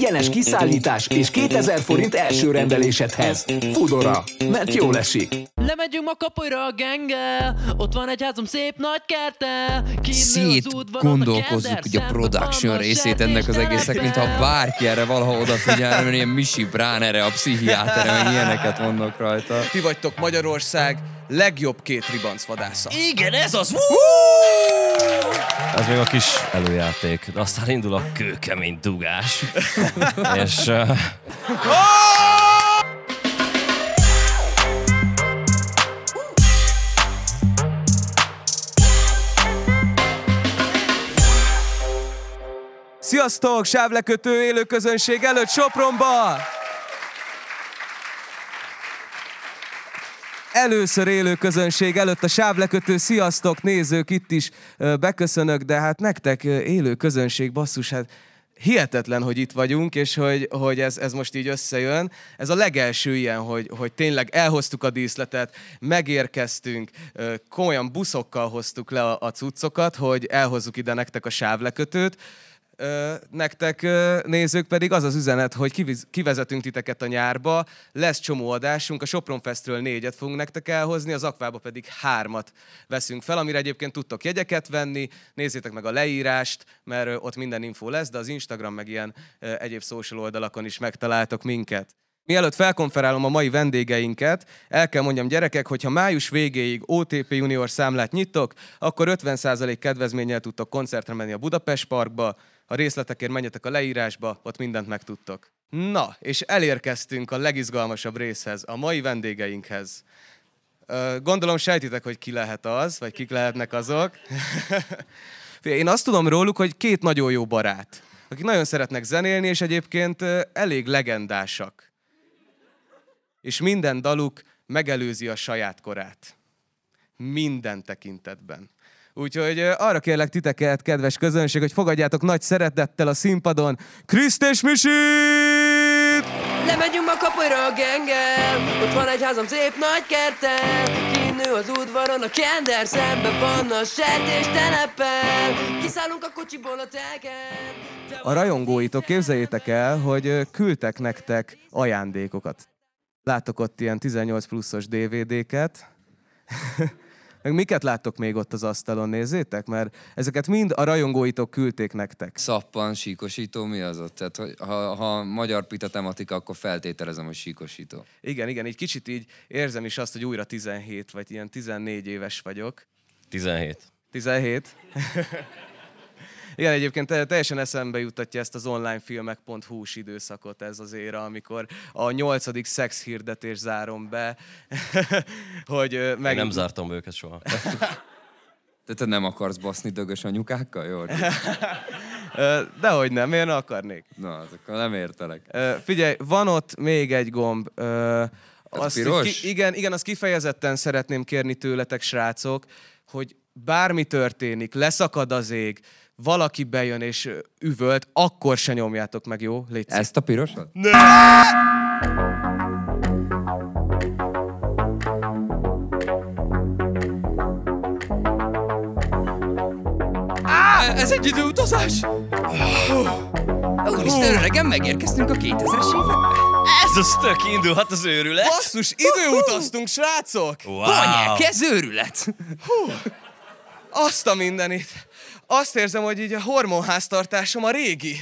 ingyenes kiszállítás és 2000 forint első rendelésedhez. Fudora, mert jól esik. Lemegyünk ma kapulyra a genge, ott van egy házom szép nagy kertel. Szét gondolkozzuk hogy a production részét ennek az egésznek, mintha bárki erre valaha odafigyelne, mert ilyen Misi Brán erre a pszichiátere, meg ilyeneket mondok rajta. Ti vagytok Magyarország legjobb két ribanc vadásza. Igen, ez az! Ez még a kis előjáték, de aztán indul a kőkemény dugás. És uh, Sziasztok, sávlekötő élő közönség előtt Sopronba! Először élő közönség előtt a sávlekötő, sziasztok, nézők, itt is beköszönök, de hát nektek élő közönség, basszus, hát hihetetlen, hogy itt vagyunk, és hogy, hogy ez, ez most így összejön. Ez a legelső ilyen, hogy, hogy tényleg elhoztuk a díszletet, megérkeztünk, komolyan buszokkal hoztuk le a, a cuccokat, hogy elhozzuk ide nektek a sávlekötőt. Nektek nézők pedig az az üzenet, hogy kiviz, kivezetünk titeket a nyárba, lesz csomó adásunk, a Sopron Festről négyet fogunk nektek elhozni, az Akvába pedig hármat veszünk fel, amire egyébként tudtok jegyeket venni, nézzétek meg a leírást, mert ott minden info lesz, de az Instagram meg ilyen egyéb social oldalakon is megtaláltok minket. Mielőtt felkonferálom a mai vendégeinket, el kell mondjam gyerekek, hogy ha május végéig OTP Junior számlát nyitok, akkor 50% kedvezménnyel tudtok koncertre menni a Budapest Parkba, a részletekért menjetek a leírásba, ott mindent megtudtok. Na, és elérkeztünk a legizgalmasabb részhez, a mai vendégeinkhez. Gondolom sejtitek, hogy ki lehet az, vagy kik lehetnek azok. Én azt tudom róluk, hogy két nagyon jó barát, akik nagyon szeretnek zenélni, és egyébként elég legendásak és minden daluk megelőzi a saját korát. Minden tekintetben. Úgyhogy arra kérlek titeket, kedves közönség, hogy fogadjátok nagy szeretettel a színpadon Kriszt és Misit! Lemegyünk ma kapulyra a gengel, ott van egy házam szép nagy kertel. Kinő az udvaron a kender, szembe van a sertés telepen. Kiszállunk a kocsiból a teken. Te A rajongóitok képzeljétek el, hogy küldtek nektek ajándékokat. Láttok ott ilyen 18 pluszos DVD-ket. Meg miket láttok még ott az asztalon, nézzétek? Mert ezeket mind a rajongóitok küldték nektek. Szappan, síkosító, mi az ott? Tehát, hogy ha, ha magyar pita tematika, akkor feltételezem, hogy síkosító. Igen, igen, így kicsit így érzem is azt, hogy újra 17 vagy ilyen 14 éves vagyok. 17. 17. Igen, egyébként te- teljesen eszembe juttatja ezt az onlinefilmek.hu-s időszakot ez az éra, amikor a nyolcadik szex hirdetés zárom be, hogy Meg... meg... Nem zártam be őket soha. De te nem akarsz baszni dögös anyukákkal? Jó, Ö, Dehogy nem, én akarnék. na, az akkor nem értelek. Figyelj, van ott még egy gomb. Ö, Azt, piros? ki, igen, igen, azt kifejezetten szeretném kérni tőletek, srácok, hogy bármi történik, leszakad az ég, valaki bejön és üvölt, akkor se nyomjátok meg, jó? Légy. Ezt a pirosat? Ez egy időutazás! Úristen, öregem, megérkeztünk a 2000-es évekbe. Ez az tök indulhat az őrület. Basszus, időutaztunk, srácok! Wow. Konyek, ez őrület! Azt a mindenit! Azt érzem, hogy így a hormonháztartásom a régi.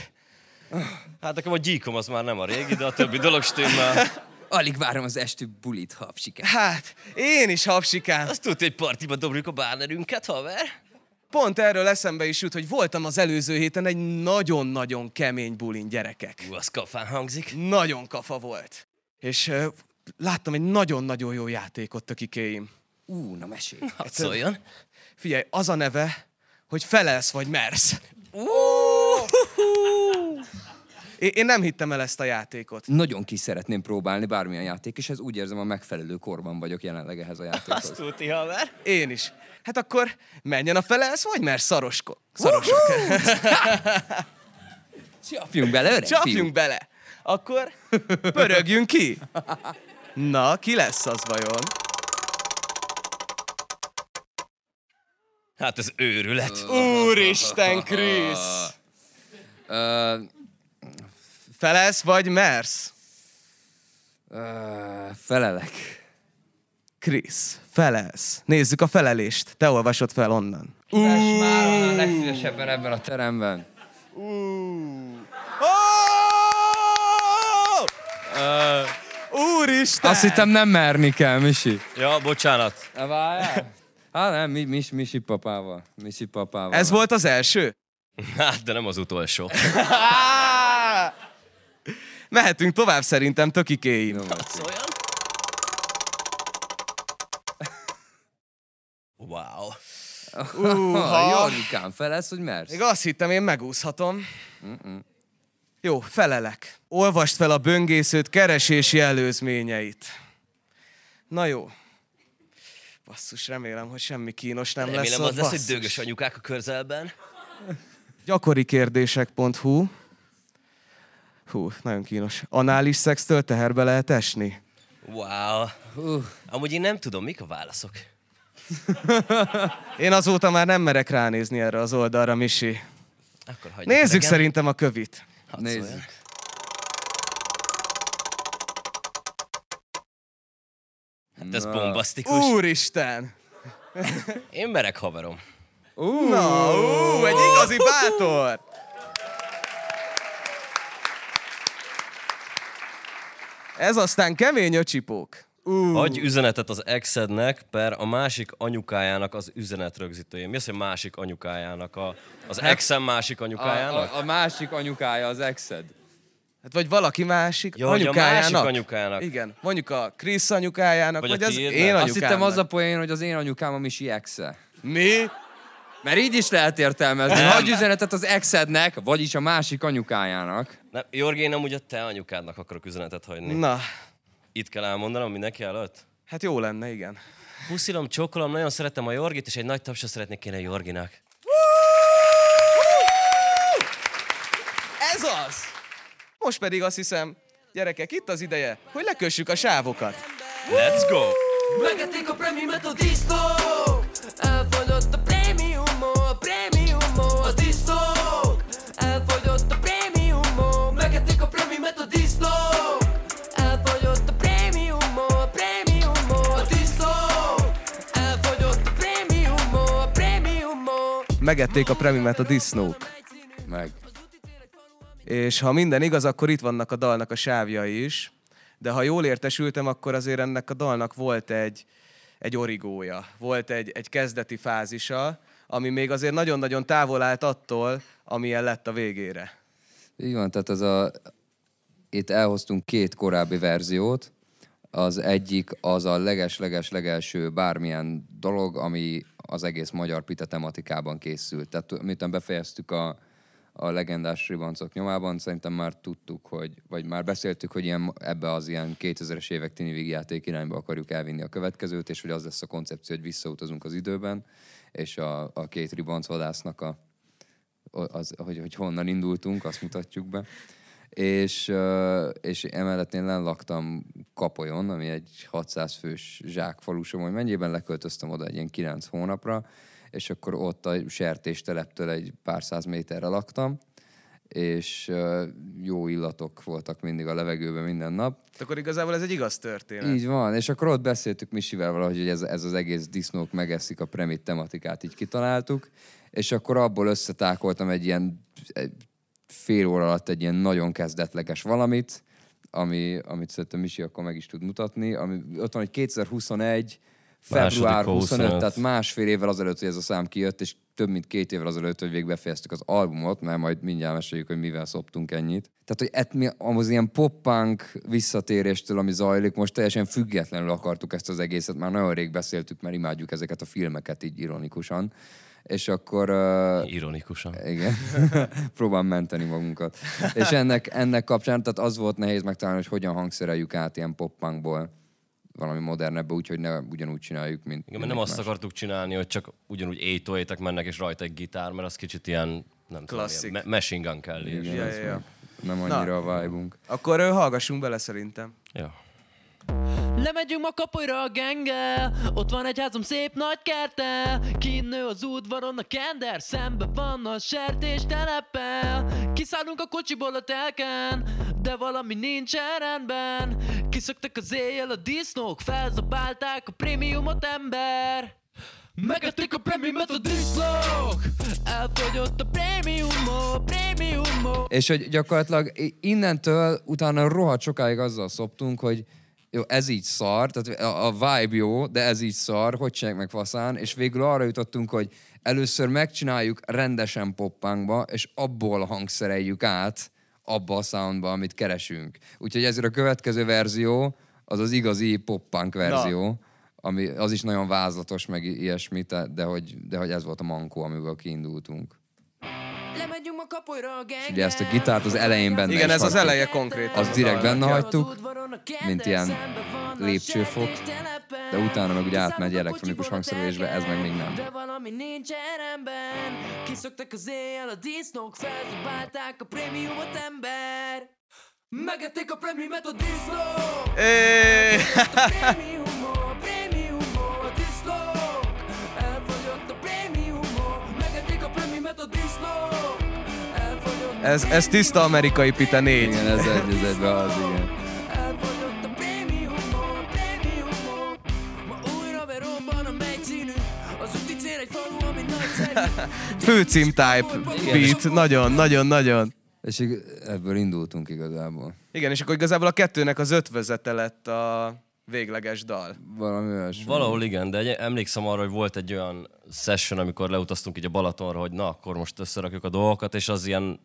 Hát nekem a gyíkom az már nem a régi, de a többi dolog stimmel. Alig várom az estő bulit, hapsikát. Hát, én is hapsikám. Azt tudod, hogy partiba dobjuk a bánerünket, haver? Pont erről eszembe is jut, hogy voltam az előző héten egy nagyon-nagyon kemény bulin gyerekek. Ú, az kafán hangzik. Nagyon kafa volt. És uh, láttam egy nagyon-nagyon jó játékot a kikéim. Ú, na mesélj. Hadd szóljon. Figyelj, az a neve, hogy felelsz vagy mersz. Én, én nem hittem el ezt a játékot. Nagyon ki szeretném próbálni bármilyen játék, és ez úgy érzem, a megfelelő korban vagyok jelenleg ehhez a játékhoz. Azt tudti, haver. Én is. Hát akkor menjen a felelsz vagy mersz szarosko. Szarosok. Csapjunk bele, öreg Csapjunk fiú. bele. Akkor pörögjünk ki. Na, ki lesz az vajon? Hát ez őrület. Úristen, Krisz! Felelsz vagy mersz? Uh, felelek. Krisz, felelsz. Nézzük a felelést. Te olvasod fel onnan. Uh. már onnan legszívesebben ebben a teremben. Úristen! Azt hittem nem merni kell, Misi. Ja, bocsánat. Na várjál. Hát nem, mi, mis, Misi papával. Misi papával. Ez volt az első? Hát, de nem az utolsó. Mehetünk tovább szerintem, tökikéim. Wow. Ha, Jorgikám, felelsz, hogy mersz? Még azt hittem, én megúszhatom. Jó, felelek. Olvast fel a böngészőt keresési előzményeit. Na jó. Basszus, remélem, hogy semmi kínos nem lesz Remélem ott. az lesz, hogy basszus. dögös anyukák a közelben. Gyakorikérdések.hu Hú, nagyon kínos. Anális szextől teherbe lehet esni? Wow. Amúgy én nem tudom, mik a válaszok. Én azóta már nem merek ránézni erre az oldalra, Misi. Akkor Nézzük nekem. szerintem a kövit. Hadd Nézzük. szóljak. Hát ez bombasztikus. Úristen! Én merek haverom. Na, ú, egy igazi bátor! Ez aztán kemény öcsipók. Adj üzenetet az exednek per a másik anyukájának az üzenetrögzítője. Mi az, hogy másik anyukájának? A, az exem másik A, anyukájának? a, a, másik anyukája az exed. Hát vagy valaki másik Ja, hogy a anyukájának. másik anyukájának. Igen, mondjuk a Krisz anyukájának, Vagy vagy, a az én anyukámnak. Azt hittem az a poén, hogy az én anyukám a Misi exe. Mi? Mert így is lehet értelmezni. Hagyj üzenetet az exednek, vagyis a másik anyukájának. Nem, Jorgi, én amúgy a te anyukádnak akarok üzenetet hagyni. Na, Itt kell elmondanom mindenki előtt. hát jó lenne, igen. Puszilom, csókolom, nagyon szeretem a Jorgit, és egy nagy tapsra szeretnék kérni a Jorginak. Ez az! Most pedig azt hiszem, gyerekek, itt az ideje, hogy lekössük a sávokat. Let's go! Megették a prémiumet a disznók Elfogyott a prémiumó, a prémiumó a disznók Elfogyott a prémiumó Megették a prémiumet a disznók Elfogyott a prémiumó, a prémiumó a disznók Elfogyott a prémiumó, a prémiumó Megették a premimet a disznók. Meg. És ha minden igaz, akkor itt vannak a dalnak a sávjai is. De ha jól értesültem, akkor azért ennek a dalnak volt egy, egy origója, volt egy, egy kezdeti fázisa, ami még azért nagyon-nagyon távol állt attól, amilyen lett a végére. Így van, tehát az a... Itt elhoztunk két korábbi verziót. Az egyik az a leges-leges-legelső bármilyen dolog, ami az egész magyar pita tematikában készült. Tehát miután befejeztük a, a legendás ribancok nyomában, szerintem már tudtuk, hogy, vagy már beszéltük, hogy ilyen, ebbe az ilyen 2000-es évek tini vígjáték irányba akarjuk elvinni a következőt, és hogy az lesz a koncepció, hogy visszautazunk az időben, és a, a két ribancvadásznak a, az, hogy, hogy honnan indultunk, azt mutatjuk be. És, és emellett én lenn laktam Kapolyon, ami egy 600 fős zsákfalusom, hogy mennyiben leköltöztem oda egy ilyen 9 hónapra, és akkor ott a sertésteleptől egy pár száz méterre laktam, és jó illatok voltak mindig a levegőben minden nap. Akkor igazából ez egy igaz történet. Így van, és akkor ott beszéltük Misivel valahogy, hogy ez, ez az egész disznók megeszik a premit tematikát, így kitaláltuk, és akkor abból összetákoltam egy ilyen egy fél óra alatt egy ilyen nagyon kezdetleges valamit, ami, amit szerintem Misi akkor meg is tud mutatni, ami ott van, hogy 2021 február Második 25, 25. tehát másfél évvel azelőtt, hogy ez a szám kijött, és több mint két évvel azelőtt, hogy végig befejeztük az albumot, mert majd mindjárt meséljük, hogy mivel szoptunk ennyit. Tehát, hogy et, mi, az ilyen pop-punk visszatéréstől, ami zajlik, most teljesen függetlenül akartuk ezt az egészet, már nagyon rég beszéltük, mert imádjuk ezeket a filmeket így ironikusan. És akkor... Uh, Ironikusan. igen. Próbálom menteni magunkat. És ennek, ennek kapcsán, tehát az volt nehéz megtalálni, hogy hogyan hangszereljük át ilyen pop-punkból valami modernebbe, úgyhogy ne ugyanúgy csináljuk, mint Igen, mert nem azt akartuk csinálni, hogy csak ugyanúgy 808 mennek és rajta egy gitár, mert az kicsit ilyen, nem Klasszik. tudom, ilyen me- machine gun kell. Igen, Ja, ja, ja. Nem annyira a vibe-unk. Akkor hallgassunk bele szerintem. Ja. Lemegyünk ma kapulyra a gengel Ott van egy házom szép nagy kertel Kinnő az udvaron a kender Szembe van a sertés telepel Kiszállunk a kocsiból a telken De valami nincsen rendben. Kiszöktek az éjjel a disznók Felzabálták a prémiumot ember. Megették a prémiumot a disznók. Elfogyott a prémiumot, prémiumot És hogy gyakorlatilag innentől utána rohadt sokáig azzal szoptunk, hogy jó, ez így szar, tehát a, a vibe jó, de ez így szar, hogy csinálják meg faszán, és végül arra jutottunk, hogy először megcsináljuk rendesen poppunkba, és abból hangszereljük át abba a soundba, amit keresünk. Úgyhogy ezért a következő verzió az az igazi poppunk verzió, ami az is nagyon vázlatos, meg ilyesmi, de hogy, de hogy ez volt a mankó, amiből kiindultunk. És ugye ezt a gitárt az elején benne Igen, ez az hagytuk. eleje konkrét. Azt direkt benne hagytuk, mint ilyen lépcsőfok, de utána meg ugye átmegy elektronikus hangszerelésbe, ez meg még nem. De valami nincs rendben Kiszöktek az éjjel a disznók Felzabálták a prémiumot ember. Megették a prémiumot a disznók Ez, ez tiszta amerikai pita 4. Igen, ez egy, ez egyben az, igen. Főcím type beat. Nagyon, nagyon, nagyon. És ebből indultunk igazából. Igen, és akkor igazából a kettőnek az ötvözete lett a végleges dal. Valami olyasmi. Valahol igen, de egy, emlékszem arra, hogy volt egy olyan session, amikor leutaztunk így a Balatonra, hogy na, akkor most összerakjuk a dolgokat, és az ilyen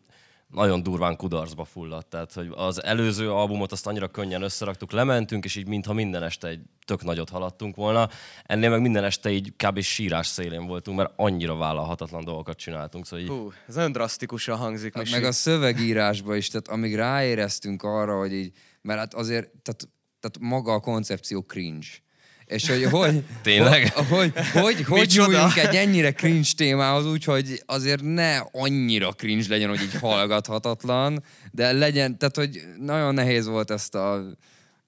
nagyon durván kudarcba fulladt. Tehát, hogy az előző albumot azt annyira könnyen összeraktuk, lementünk, és így mintha minden este egy tök nagyot haladtunk volna. Ennél meg minden este így kb. sírás szélén voltunk, mert annyira vállalhatatlan dolgokat csináltunk. Szóval így, Hú, ez nagyon drasztikusan hangzik. Misi. Meg a szövegírásba is, tehát amíg ráéreztünk arra, hogy így, mert hát azért, tehát, tehát maga a koncepció cringe. És hogy hogy, Tényleg? Hogy, hogy, hogy, hogy nyúljunk egy ennyire cringe témához, úgyhogy azért ne annyira cringe legyen, hogy így hallgathatatlan, de legyen, tehát hogy nagyon nehéz volt ezt a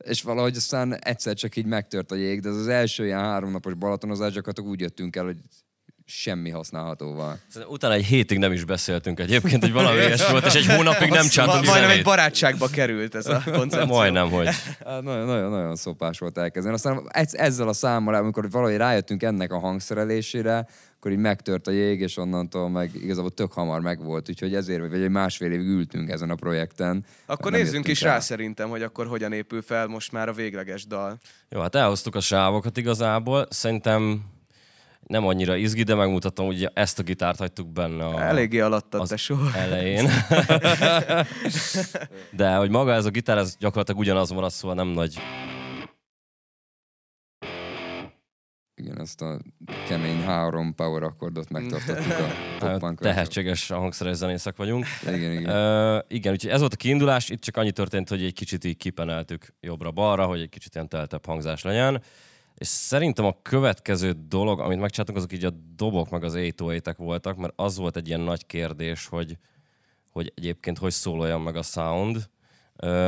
és valahogy aztán egyszer csak így megtört a jég, de ez az első ilyen háromnapos balatonozás gyakorlatilag úgy jöttünk el, hogy semmi használhatóval. Szerintem utána egy hétig nem is beszéltünk egyébként, hogy valami ilyes volt, és egy hónapig nem csántunk Ma, majdnem egy barátságba került ez a koncepció. Majdnem, hogy. Hát nagyon, nagyon, nagyon szopás volt elkezdeni. Aztán ez, ezzel a számmal, amikor valahogy rájöttünk ennek a hangszerelésére, akkor így megtört a jég, és onnantól meg igazából tök hamar megvolt, úgyhogy ezért, vagy egy másfél évig ültünk ezen a projekten. Akkor nézzünk is rá szerintem, hogy akkor hogyan épül fel most már a végleges dal. Jó, hát elhoztuk a sávokat igazából. Szerintem nem annyira izgi, de megmutatom, hogy ezt a gitárt hagytuk benne a Eléggé alattad, az tesó. elején. de hogy maga ez a gitár, ez gyakorlatilag ugyanaz maradt, szóval nem nagy. Igen, ezt a kemény három power akkordot megtartottuk a verzióban. Tehetséges hangszeres zenészek vagyunk. Igen, igen. Uh, igen, úgyhogy ez volt a kiindulás, itt csak annyi történt, hogy egy kicsit így kipeneltük jobbra-balra, hogy egy kicsit ilyen teltebb hangzás legyen. És szerintem a következő dolog, amit megcsináltunk, azok így a dobok meg az 808 voltak, mert az volt egy ilyen nagy kérdés, hogy, hogy egyébként hogy szólaljon meg a sound.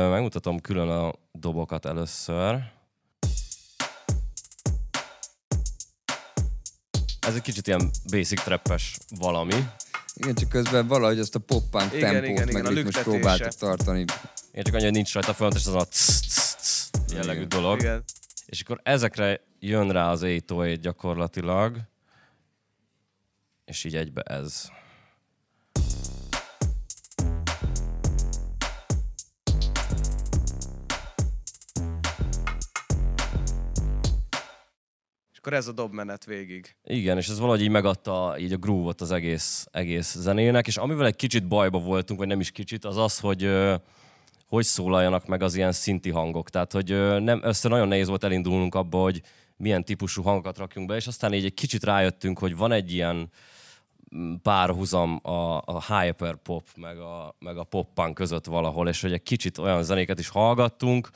Megmutatom külön a dobokat először. Ez egy kicsit ilyen basic trappes valami. Igen, csak közben valahogy azt a pop-punk Igen, tempót, igen, igen, meg ritmus lüktetése. próbáltuk tartani. Én csak annyi, hogy nincs rajta folyamatos, az a cs, cs, cs jellegű Igen. dolog. Igen. És akkor ezekre jön rá az 808 gyakorlatilag, és így egybe ez. És akkor ez a dobmenet végig. Igen, és ez valahogy így megadta így a groove-ot az egész, egész zenének, és amivel egy kicsit bajba voltunk, vagy nem is kicsit, az az, hogy hogy szólaljanak meg az ilyen szinti hangok. Tehát, hogy nem, össze nagyon nehéz volt elindulnunk abba, hogy milyen típusú hangokat rakjunk be, és aztán így egy kicsit rájöttünk, hogy van egy ilyen mm, párhuzam a, a hyper pop meg a, meg a pop között valahol, és hogy egy kicsit olyan zenéket is hallgattunk,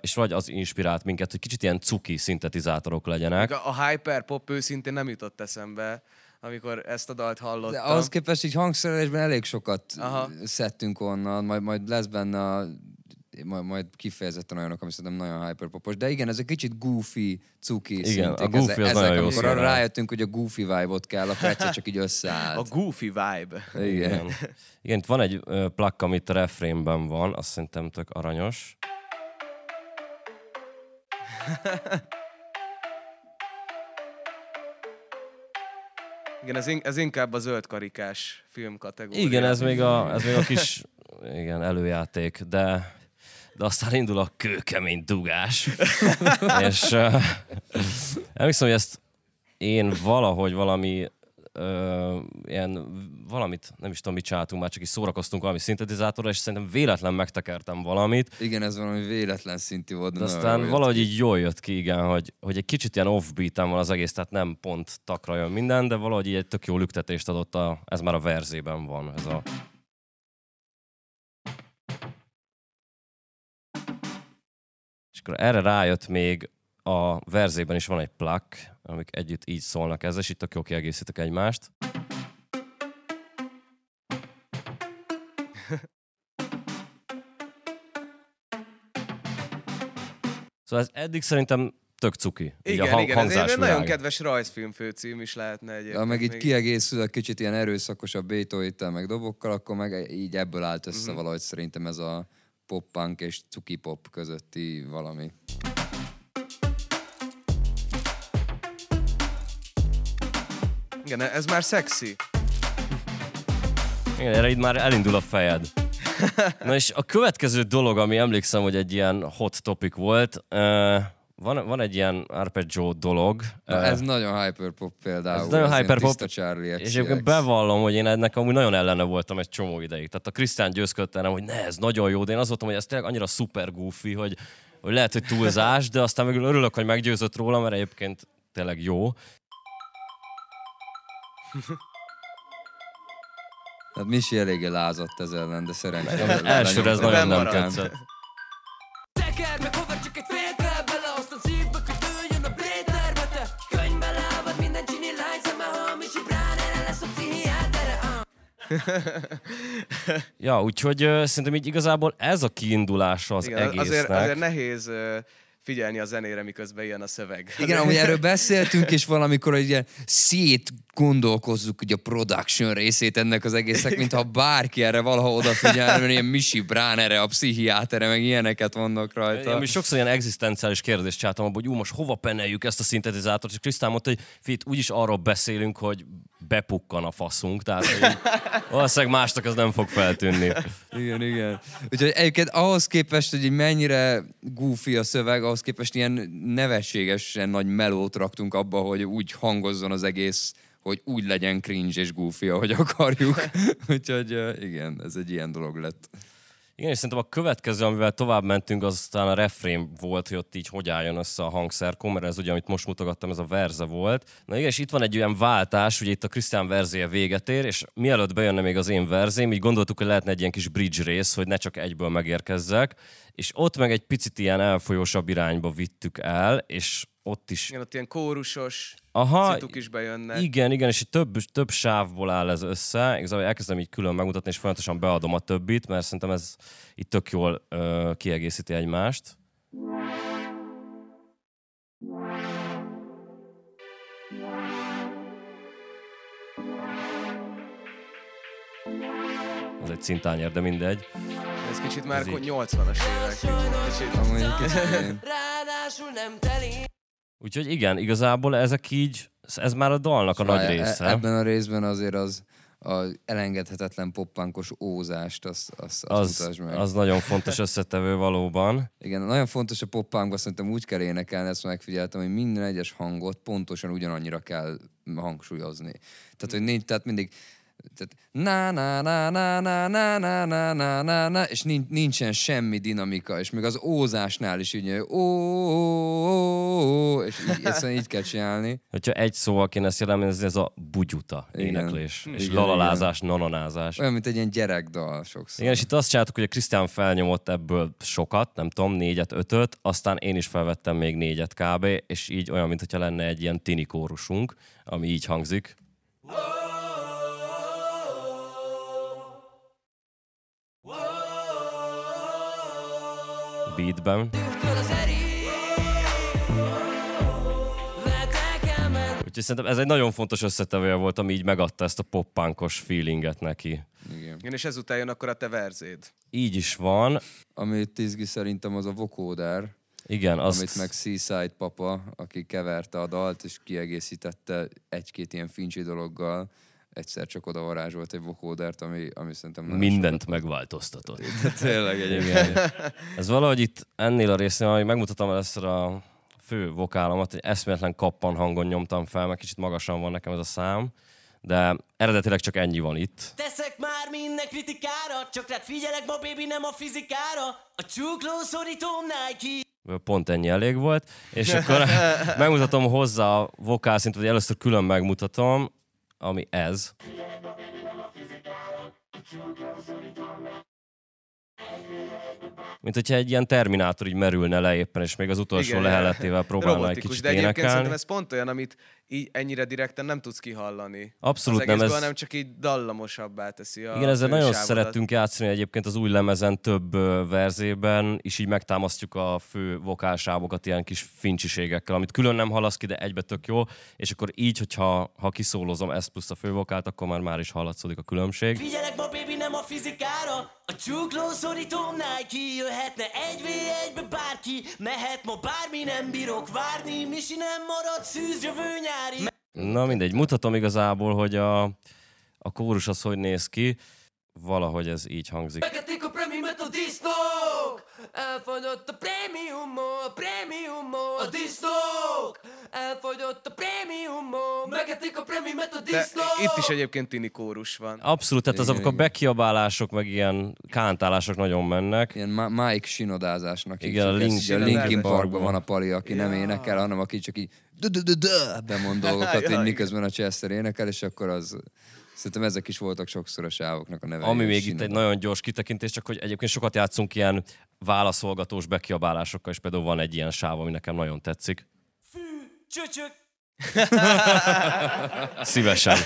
és vagy az inspirált minket, hogy kicsit ilyen cuki szintetizátorok legyenek. A, hyper pop őszintén nem jutott eszembe, amikor ezt a dalt hallottam. De ahhoz képest így hangszerelésben elég sokat Aha. szedtünk onnan, majd, majd lesz benne a majd, majd kifejezetten olyanok, ami szerintem nagyon hyperpopos. De igen, ez egy kicsit goofy, cuki Igen, szintik. a goofy az ezek, nagyon jó amikor arra rájöttünk, hogy a goofy vibe-ot kell, akkor egyszer csak így A összeállt. goofy vibe. Igen. Igen. Igen, itt van egy ö, plak, amit a refrénben van, azt szerintem tök aranyos. Igen, ez, in- ez inkább a zöld karikás film kategória. Igen, ez még a, ez még a kis igen, előjáték, de, de aztán indul a kőkemény dugás. és uh, emlékszem, hogy ezt én valahogy valami ö, ilyen valamit, nem is tudom, mit csináltunk, már csak is szórakoztunk valami szintetizátorra, és szerintem véletlen megtekertem valamit, Igen, ez valami véletlen szintű volt. de aztán valahogy ki. így jól jött ki, igen, hogy, hogy egy kicsit ilyen offbeat van az egész, tehát nem pont takra jön minden, de valahogy így egy tök jó lüktetést adott, a, ez már a verzében van, ez a És akkor erre rájött még a verzében is van egy plak, amik együtt így szólnak ezzel, és itt tök jó kiegészítek egymást. Szóval ez eddig szerintem tök cuki. Igen, a hang, igen, ez egy nagyon kedves rajzfilm főcím is lehetne egyébként. Ja, meg így még. kiegészül egy kicsit ilyen erőszakosabb bétóittel, meg dobokkal, akkor meg így ebből állt össze Mhm. uh-huh. valahogy szerintem ez a pop-punk és cuki-pop közötti valami. Igen, ez már szexi. Igen, erre itt már elindul a fejed. Na és a következő dolog, ami emlékszem, hogy egy ilyen hot topic volt, uh, van, van egy ilyen arpeggio dolog. Na, ez nagyon hyperpop például. Ez nagyon hyperpop, Charlie és egyébként bevallom, hogy én ennek amúgy nagyon ellene voltam egy csomó ideig. Tehát a Krisztián győzködte engem, hogy ne, ez nagyon jó, de én az voltam, hogy ez tényleg annyira szuper goofy, hogy, hogy lehet, hogy túlzás, de aztán végül örülök, hogy meggyőzött róla, mert egyébként tényleg jó. Tehát Misi eléggé lázadt ez ellen, de szerencsére. Elsőre ez nagyon nem tetszett. ja, úgyhogy uh, szerintem így igazából ez a kiindulása az Igen, egésznek. Azért, azért nehéz uh, figyelni a zenére, miközben ilyen a szöveg. Igen, amúgy erről beszéltünk, és valamikor hogy ilyen szét gondolkozzuk ugye a production részét ennek az egésznek, mintha bárki erre valaha odafigyelne, ilyen Misi Brán erre, a pszichiátere, meg ilyeneket mondnak rajta. Én is sokszor ilyen egzisztenciális kérdést abban, hogy ú, most hova peneljük ezt a szintetizátort, és Krisztán mondta, hogy fit, úgyis arról beszélünk, hogy bepukkan a faszunk, tehát hogy valószínűleg másnak az nem fog feltűnni. Igen, igen. Úgyhogy egyébként ahhoz képest, hogy mennyire goofy a szöveg, ahhoz képest ilyen nevetségesen nagy melót raktunk abba, hogy úgy hangozzon az egész, hogy úgy legyen cringe és goofy, ahogy akarjuk. Úgyhogy igen, ez egy ilyen dolog lett. Igen, és szerintem a következő, amivel tovább mentünk, az aztán a refrén volt, hogy ott így hogy álljon össze a hangszerkó, mert ez ugye, amit most mutogattam, ez a verze volt. Na igen, és itt van egy olyan váltás, ugye itt a Krisztián verzéje véget ér, és mielőtt bejönne még az én verzém, így gondoltuk, hogy lehetne egy ilyen kis bridge rész, hogy ne csak egyből megérkezzek, és ott meg egy picit ilyen elfolyósabb irányba vittük el, és ott is Igen, ott ilyen kórusos Aha, cituk is bejönnek. igen, igen, és több, több sávból áll ez össze. Igazából elkezdem így külön megmutatni, és folyamatosan beadom a többit, mert szerintem ez itt tök jól ö, kiegészíti egymást. Az egy cintányér, de mindegy. Ez kicsit már Ez így. 80-as évek. Kicsit. Amúgy kicsit. Ráadásul nem teli Úgyhogy igen, igazából ezek így, ez már a dalnak a nagy Várjál, e- része. Ebben a részben azért az az elengedhetetlen poppankos ózást, azt, azt, azt Az, meg. az nagyon fontos összetevő valóban. Igen, nagyon fontos a poppunkban, szerintem úgy kell énekelni, ezt megfigyeltem, hogy minden egyes hangot pontosan ugyanannyira kell hangsúlyozni. Tehát, hogy nincs, tehát mindig tehát na na na na na na na na na na na és nincs, nincsen semmi dinamika, és még az ózásnál is így ó, ó, ó, és így, egyszerűen így kell csinálni. Hogyha egy szóval kéne ezt jellemezni, ez a bugyuta Igen. éneklés. És Igen, lalalázás, nanonázás. Olyan, mint egy ilyen gyerekdal sokszor. Igen, és itt azt csináltuk, hogy a Krisztián felnyomott ebből sokat, nem tudom, négyet, ötöt, aztán én is felvettem még négyet kb., és így olyan, mintha lenne egy ilyen tini kórusunk, ami így hangzik. Beatben. Úgyhogy szerintem ez egy nagyon fontos összetevője volt, ami így megadta ezt a pop-punkos feelinget neki. Igen. Igen, és ezután jön akkor a te verzéd. Így is van. Ami Tizgi szerintem az a vocoder, Igen, azt... amit meg Seaside papa, aki keverte a dalt, és kiegészítette egy-két ilyen fincsi dologgal. Egyszer csak oda varázsolt egy vocodert, ami, ami szerintem nagyon mindent megváltoztatott. sokat- Tényleg egyébként. Ez valahogy itt ennél a részén, ahogy megmutatom először a fő vokálomat, egy eszméletlen kappan hangon nyomtam fel, mert kicsit magasan van nekem ez a szám, de eredetileg csak ennyi van itt. Teszek már minden kritikára, csak rád figyelek ma baby, nem a fizikára. A csukló szorítóm Nike. Pont ennyi elég volt, és akkor megmutatom hozzá a vokálszintet, vagy először külön megmutatom, ami ez. Mint hogyha egy ilyen terminátor így merülne le éppen, és még az utolsó Igen, leheletével próbálna egy kicsit de egyébként énekelni. szerintem ez pont olyan, amit így ennyire direkten nem tudsz kihallani. Abszolút az nem, ez- hanem csak így dallamosabbá teszi a Igen, ezzel nagyon szerettünk játszani egyébként az új lemezen több verzében, és így megtámasztjuk a fő vokálsávokat ilyen kis fincsiségekkel, amit külön nem hallasz ki, de egybe tök jó, és akkor így, hogyha ha kiszólozom ezt plusz a fővokált, akkor már már is hallatszódik a különbség. Figyelek ma baby, nem a fizikára. A csukló szorítóm Nike. Jöhetne egy v egybe bárki. Mehet ma bármi, nem bírok várni. Misi nem marad szűz jövő nyári. Na mindegy, mutatom igazából, hogy a, a kórus az hogy néz ki, valahogy ez így hangzik. Megetik a prémiumet a disznók Elfogyott a prémiumom, a prémiumom A disznók Elfogyott a prémiumom Megetik a prémiumet a De disznók itt is egyébként tini kórus van. Abszolút, tehát azok a bekiabálások, meg ilyen kántálások nagyon mennek. Ilyen Ma- Mike sinodázásnak. Igen, a Link- a. Linkin Parkban van a pali, aki nem énekel, hanem aki csak így bemond dolgokat, Ja, így miközben a Chester énekel, és akkor az... Szerintem ezek is voltak sokszor a sávoknak a neve. Ami még itt egy nagyon gyors kitekintés, csak hogy egyébként sokat játszunk ilyen válaszolgatós bekiabálásokkal, és például van egy ilyen sáv, ami nekem nagyon tetszik. Fű, csöcsök. Szívesen.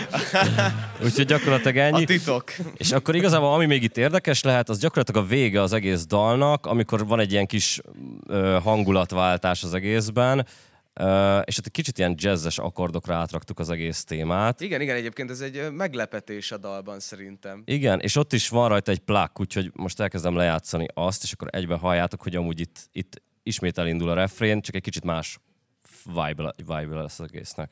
Úgyhogy gyakorlatilag A ennyi. titok. És akkor igazából ami még itt érdekes lehet, az gyakorlatilag a vége az egész dalnak, amikor van egy ilyen kis ö, hangulatváltás az egészben, ö, és hát egy kicsit ilyen jazzes akkordokra átraktuk az egész témát. Igen, igen, egyébként ez egy meglepetés a dalban szerintem. Igen, és ott is van rajta egy plák, úgyhogy most elkezdem lejátszani azt, és akkor egyben halljátok, hogy amúgy itt, itt ismét elindul a refrén, csak egy kicsit más vibe, vibe lesz az egésznek.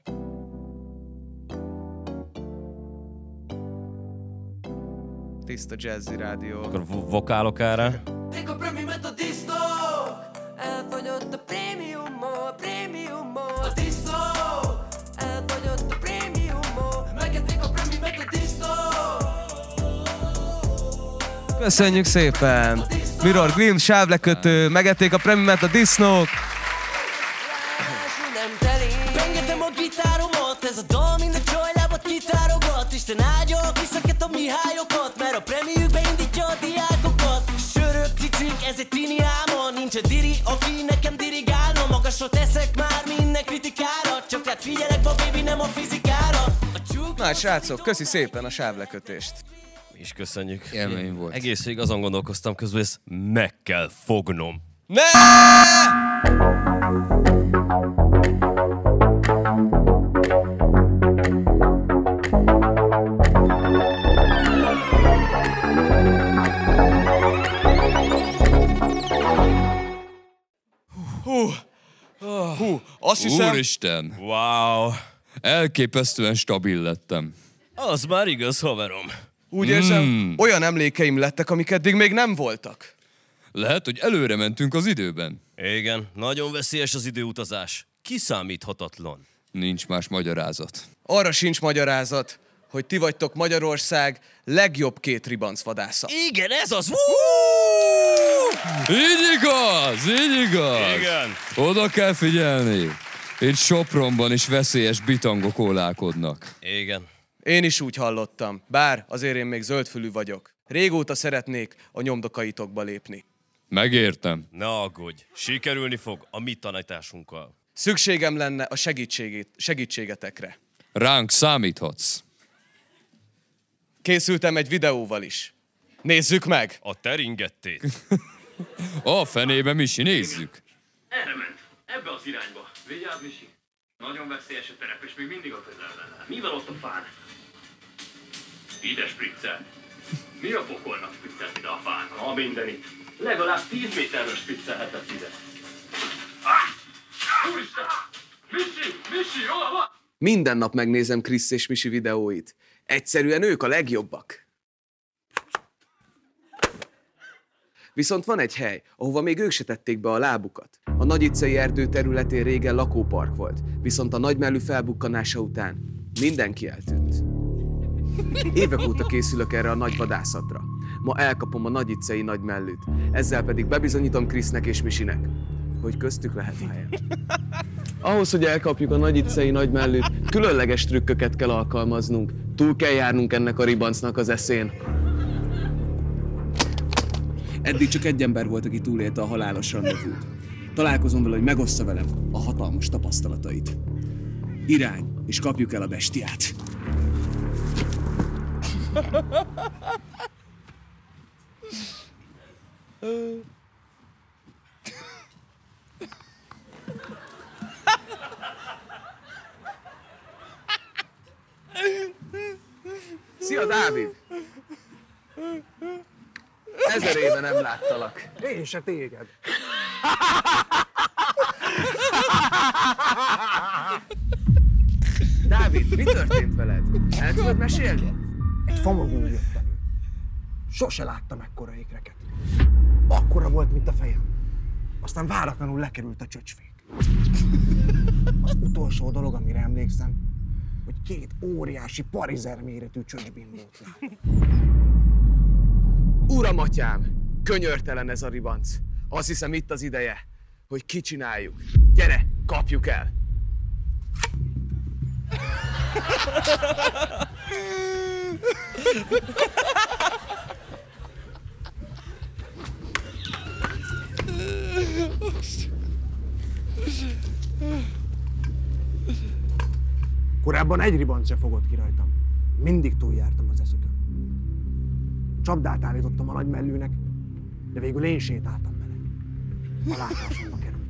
Tiszta jazzy rádió. Akkor vo- vokálok erre. Megetik a Elfogyott a prémiumom, a prémiumom A disznók Elfogyott a prémiumom Megetik a prémiumet a disznók Köszönjük szépen! Mirror Glim, sávlekötő, megették a premiumet a disznók. Ráadásul nem telik Pengetem a gitáromat, ez a dal mind a csajlábat kitárogat Isten áldja a kiszeket a Mihályokat Mert a premiükbe nem a fizikára a csuk... Na srácok, köszi szépen a sávlekötést. Is köszönjük. Élmény volt. Egész végig azon gondolkoztam közben, hogy ezt meg kell fognom. Ne! Hú, hú, azt hiszem, Úristen! Wow! Elképesztően stabil lettem. Az már igaz, haverom. úgy érzem, olyan emlékeim lettek, amik eddig még nem voltak. Lehet, hogy előre mentünk az időben. Igen, nagyon veszélyes az időutazás. Kiszámíthatatlan. Nincs más magyarázat. Arra sincs magyarázat, hogy ti vagytok Magyarország legjobb két ribancvadásza. Igen, ez az! Így igaz, így igaz. Igen. Oda kell figyelni. Itt Sopronban is veszélyes bitangok ólálkodnak. Igen. Én is úgy hallottam, bár azért én még zöldfülű vagyok. Régóta szeretnék a nyomdokaitokba lépni. Megértem. Ne aggódj, sikerülni fog a mi tanításunkkal. Szükségem lenne a segítségét, segítségetekre. Ránk számíthatsz. Készültem egy videóval is. Nézzük meg! A teringettét. A fenébe, Misi, nézzük. Erre ment. Ebbe az irányba. Vigyázz, Misi. Nagyon veszélyes a terep, és még mindig a közelben. Mi van ott a fán? Ide spriccel. Mi a pokolnak spriccelt ide a fán? Ha mindenit. Legalább 10 méterről spriccelhetett ide. Ah! Úristen! Misi! Misi, hol van? Minden nap megnézem Krisz és Misi videóit. Egyszerűen ők a legjobbak. Viszont van egy hely, ahova még ők se tették be a lábukat. A Nagyicei erdő területén régen lakópark volt, viszont a nagymellű felbukkanása után mindenki eltűnt. Évek óta készülök erre a nagy vadászatra. Ma elkapom a Nagyicei nagymellűt, ezzel pedig bebizonyítom Krisznek és Misinek, hogy köztük lehet helyen. Ahhoz, hogy elkapjuk a Nagyicei nagymellűt, különleges trükköket kell alkalmaznunk. Túl kell járnunk ennek a ribancnak az eszén. Eddig csak egy ember volt, aki túlélte a halálos rendezvút. Találkozom vele, hogy megossza velem a hatalmas tapasztalatait. Irány, és kapjuk el a bestiát. nem láttalak. Én se téged. Dávid, mi történt veled? El tudod mesélni? Egy famagú jött elő. Sose láttam ekkora ékreket. Akkora volt, mint a fejem. Aztán váratlanul lekerült a csöcsfék. Az utolsó dolog, amire emlékszem, hogy két óriási parizer méretű csöcsbimbót lát. Uram, atyám, könyörtelen ez a ribanc. Azt hiszem itt az ideje, hogy kicsináljuk. Gyere, kapjuk el! Korábban egy ribanc se fogott ki rajtam. Mindig túljártam az eszükön. Csapdát állítottam a nagy mellőnek, de végül én sétáltam vele. A látásomba került.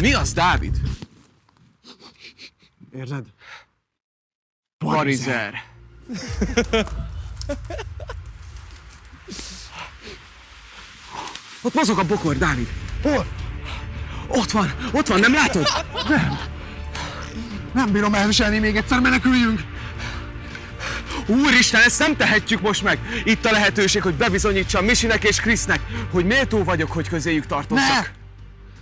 Mi az, Dávid? Érzed? Parizer. Ott mozog a bokor, Dávid. Hol? Ott van, ott van, nem látod? Nem bírom elviselni még egyszer, meneküljünk! Úristen, ezt nem tehetjük most meg! Itt a lehetőség, hogy bebizonyítsam Misinek és Krisznek, hogy méltó vagyok, hogy közéjük tartozzak. Ne!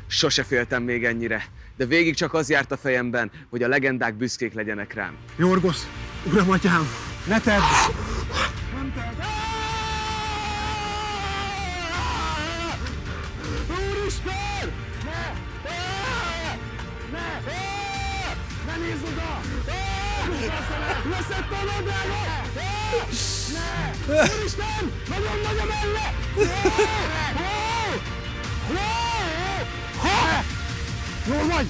Sose féltem még ennyire, de végig csak az járt a fejemben, hogy a legendák büszkék legyenek rám. Jorgos, uram atyám, ne tedd! Úristen! Ne nézz oda! Leszett a labdára! Ne! Úristen! Nagyon nagy a melle! Jól vagy?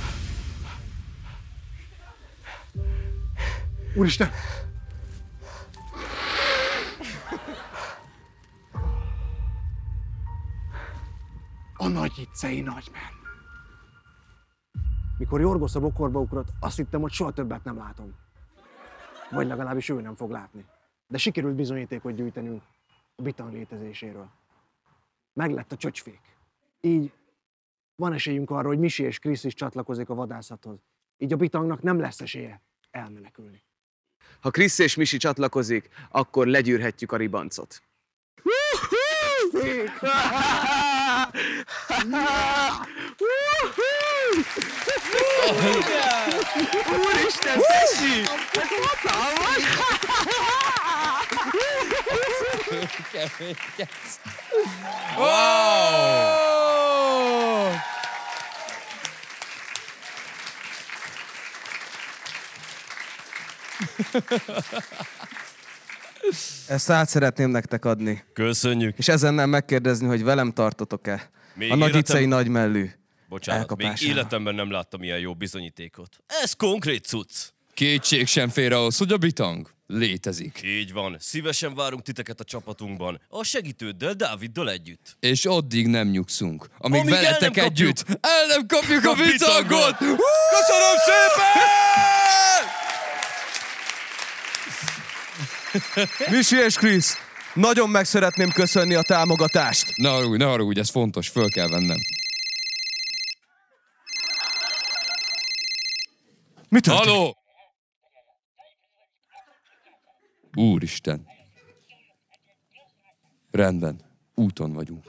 Úristen! A nagy iccei nagymen. Mikor Jorgos a bokorba ugrott, azt hittem, hogy soha többet nem látom. Vagy legalábbis ő nem fog látni. De sikerült bizonyítékot gyűjtenünk a bitang létezéséről. Meglett a csöcsfék. Így van esélyünk arra, hogy Misi és Krisz is csatlakozik a vadászathoz. Így a bitangnak nem lesz esélye elmenekülni. Ha Krisz és Misi csatlakozik, akkor legyűrhetjük a ribancot. Úristen, Misi! Ez hatalmas! Ezt át szeretném nektek adni. Köszönjük. És ezennel megkérdezni, hogy velem tartotok-e? Még a nagy életem- icei nagymellű. Bocsánat, még elkapására. életemben nem láttam ilyen jó bizonyítékot. Ez konkrét cucc. Kétség sem fér ahhoz, hogy a bitang létezik. Így van. Szívesen várunk titeket a csapatunkban. A segítőddel, Dáviddal együtt. És addig nem nyugszunk, amíg, Amíg el veletek kapjuk- együtt el nem kapjuk a bitangot! Köszönöm szépen! Misi és Krisz, nagyon meg szeretném köszönni a támogatást. Ne haragudj, ne haragudj, ez fontos, föl kell vennem. Mi történt? Haló! Úristen. Rendben, úton vagyunk.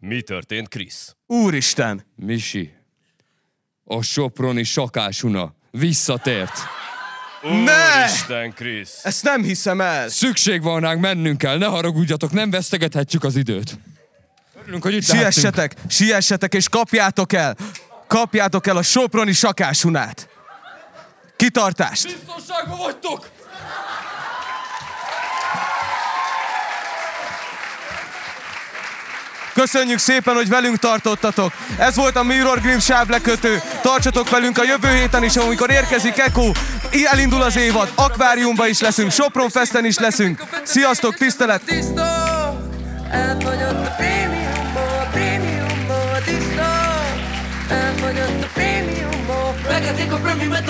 Mi történt, Krisz? Úristen! Misi, a soproni sakásuna visszatért. Ne! Isten, Krisz! Ezt nem hiszem el. Szükség van ránk, mennünk kell, ne haragudjatok, nem vesztegethetjük az időt. Örülünk, hogy itt. Siessetek, siessetek és kapjátok el. Kapjátok el a soproni sakásunát. Kitartást! Biztonságban vagytok! Köszönjük szépen, hogy velünk tartottatok. Ez volt a Mirror Grim sáblekötő. Tartsatok velünk a jövő héten is, amikor érkezik Eko. Elindul az évad, akváriumba is leszünk, Sopron Festen is leszünk. Sziasztok, tisztelet! Elfogyott a prémiumból, prémiumból, tisztó, elfogyott a prémiumból, megedik a prémiumet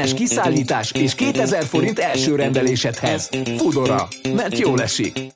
Ingyenes kiszállítás és 2000 forint első rendelésedhez. Fudora, mert jól esik.